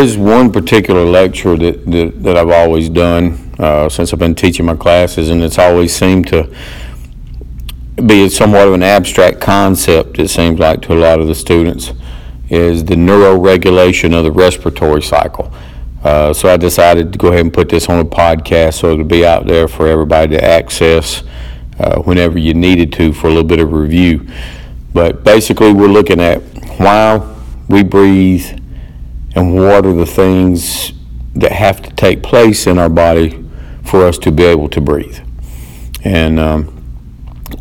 there's one particular lecture that, that, that I've always done uh, since I've been teaching my classes, and it's always seemed to be somewhat of an abstract concept, it seems like, to a lot of the students, is the neuroregulation of the respiratory cycle. Uh, so I decided to go ahead and put this on a podcast so it'll be out there for everybody to access uh, whenever you needed to for a little bit of review. But basically, we're looking at why we breathe and what are the things that have to take place in our body for us to be able to breathe. And um,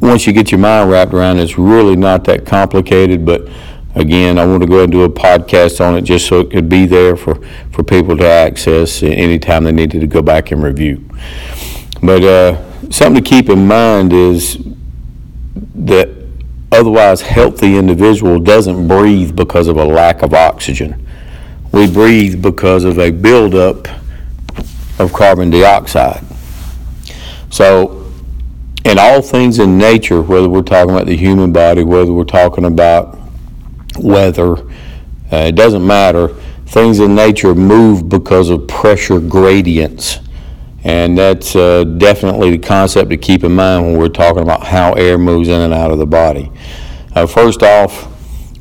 once you get your mind wrapped around it, it's really not that complicated, but again, I want to go ahead and do a podcast on it just so it could be there for, for people to access anytime they needed to go back and review. But uh, something to keep in mind is that otherwise healthy individual doesn't breathe because of a lack of oxygen. We breathe because of a buildup of carbon dioxide. So in all things in nature, whether we're talking about the human body, whether we're talking about weather, uh, it doesn't matter. Things in nature move because of pressure gradients. And that's uh, definitely the concept to keep in mind when we're talking about how air moves in and out of the body. Uh, first off,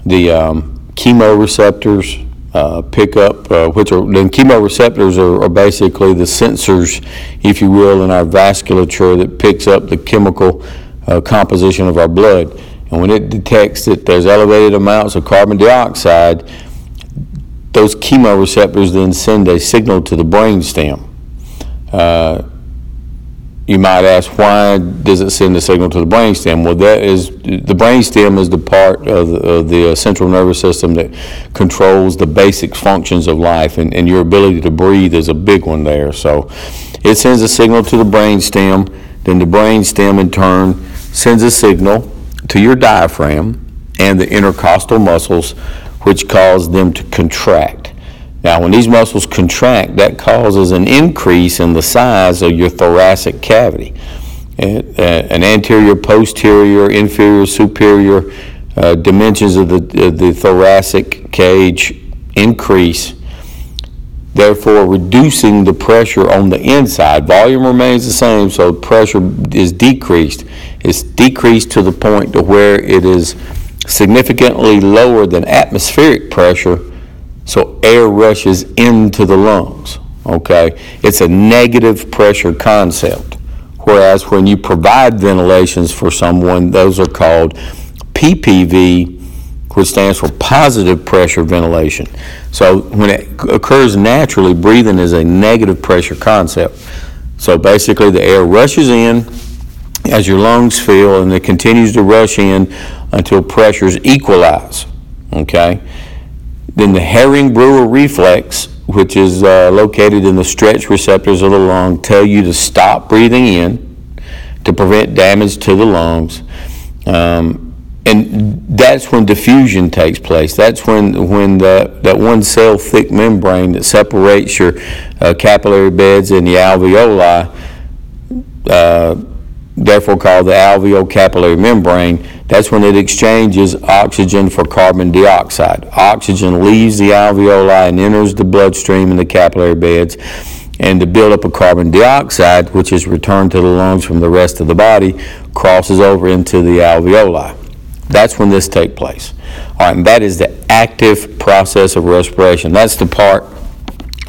the um, chemoreceptors uh, pick up, uh, which are the chemoreceptors are, are basically the sensors, if you will, in our vasculature that picks up the chemical uh, composition of our blood. And when it detects that there's elevated amounts of carbon dioxide, those chemoreceptors then send a signal to the brainstem. Uh, you might ask, why does it send a signal to the brainstem? Well, that is the brainstem is the part of the, of the uh, central nervous system that controls the basic functions of life, and, and your ability to breathe is a big one there. So, it sends a signal to the brainstem. Then the brainstem, in turn, sends a signal to your diaphragm and the intercostal muscles, which cause them to contract. Now, when these muscles contract, that causes an increase in the size of your thoracic cavity. An anterior, posterior, inferior, superior uh, dimensions of the, of the thoracic cage increase, therefore reducing the pressure on the inside. Volume remains the same, so pressure is decreased. It's decreased to the point to where it is significantly lower than atmospheric pressure so air rushes into the lungs. Okay? It's a negative pressure concept. Whereas when you provide ventilations for someone, those are called PPV, which stands for positive pressure ventilation. So when it occurs naturally, breathing is a negative pressure concept. So basically, the air rushes in as your lungs fill, and it continues to rush in until pressures equalize. Okay? Then the Hering-Breuer reflex, which is uh, located in the stretch receptors of the lung, tell you to stop breathing in to prevent damage to the lungs. Um, and that's when diffusion takes place. That's when when the, that one cell thick membrane that separates your uh, capillary beds and the alveoli, uh, therefore called the alveocapillary membrane, that's when it exchanges oxygen for carbon dioxide. Oxygen leaves the alveoli and enters the bloodstream in the capillary beds, and the buildup of carbon dioxide, which is returned to the lungs from the rest of the body, crosses over into the alveoli. That's when this takes place. All right, and that is the active process of respiration. That's the part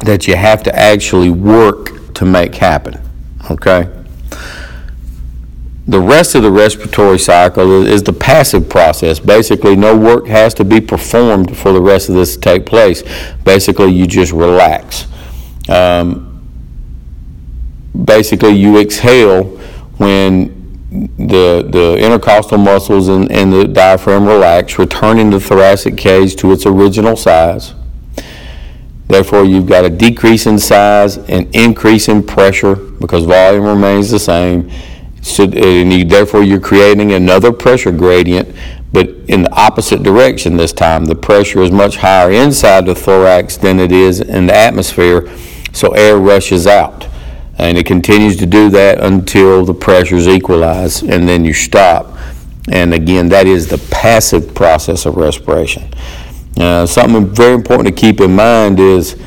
that you have to actually work to make happen. Okay? The rest of the respiratory cycle is the passive process. Basically, no work has to be performed for the rest of this to take place. Basically, you just relax. Um, basically, you exhale when the, the intercostal muscles and, the diaphragm relax, returning the thoracic cage to its original size. Therefore, you've got a decrease in size, an increase in pressure because volume remains the same so, and you, therefore, you're creating another pressure gradient, but in the opposite direction this time. The pressure is much higher inside the thorax than it is in the atmosphere, so air rushes out. And it continues to do that until the pressures equalize, and then you stop. And again, that is the passive process of respiration. Uh, something very important to keep in mind is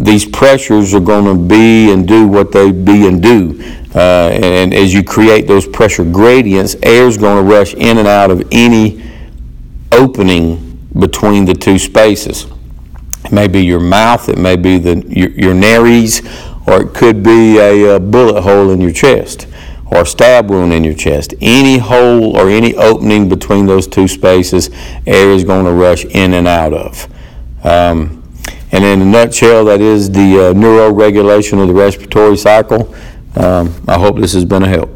these pressures are going to be and do what they be and do. Uh, And as you create those pressure gradients, air is going to rush in and out of any opening between the two spaces. It may be your mouth, it may be the, your, your nares, or it could be a, uh bullet hole in your chest, or a stab wound in your chest. Any hole or any opening between those two spaces, air is going to rush in and out of. Um, and in a nutshell, that is the uh, neuroregulation of the respiratory cycle. Um, I hope this has been a help.